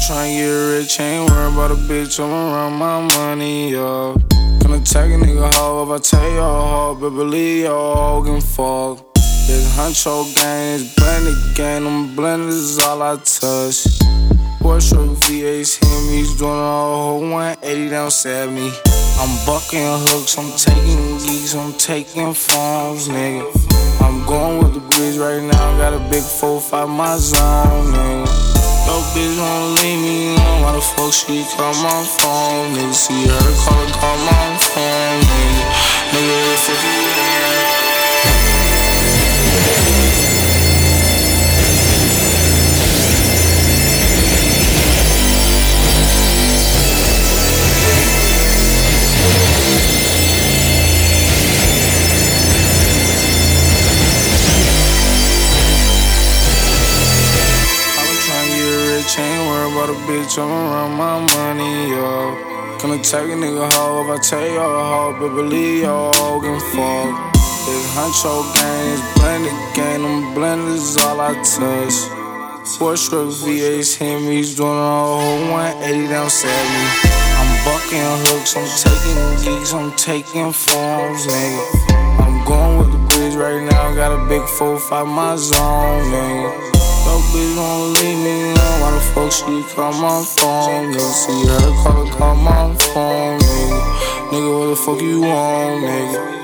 tryna get rich, ain't worried about a bitch, I'ma run my money up. Gonna take a nigga hoe if I tell y'all hoe, but believe y'all can fuck. This huncho gang is blended gang, them blended is all I touch. Stroke VA's him, he's doing a whole 180 down 70. I'm bucking hooks, I'm taking geeks, I'm taking phones, nigga. I'm going with the breeze right now, got a big 4-5 my zone, nigga. Yo, bitch won't leave me alone. Why the fuck she call my phone? Nigga, see her call call my phone. Nigga, nigga, Ain't worried about a bitch, I'ma run my money, yo. Gonna take a nigga hoe if I y'all a hoe, but believe y'all can fuck. This huncho gang is blended gang, them blenders all I touch. Four stroke VA's him, he's doing a whole 180 down 70. I'm bucking hooks, I'm taking geeks, I'm taking forms, nigga. I'm going with the breeze right now, got a big 4-5 my zone, nigga. Yo, bitch won't leave me fuck she call my phone? Nigga, see her call call my phone, nigga. Nigga, what the fuck you want, nigga?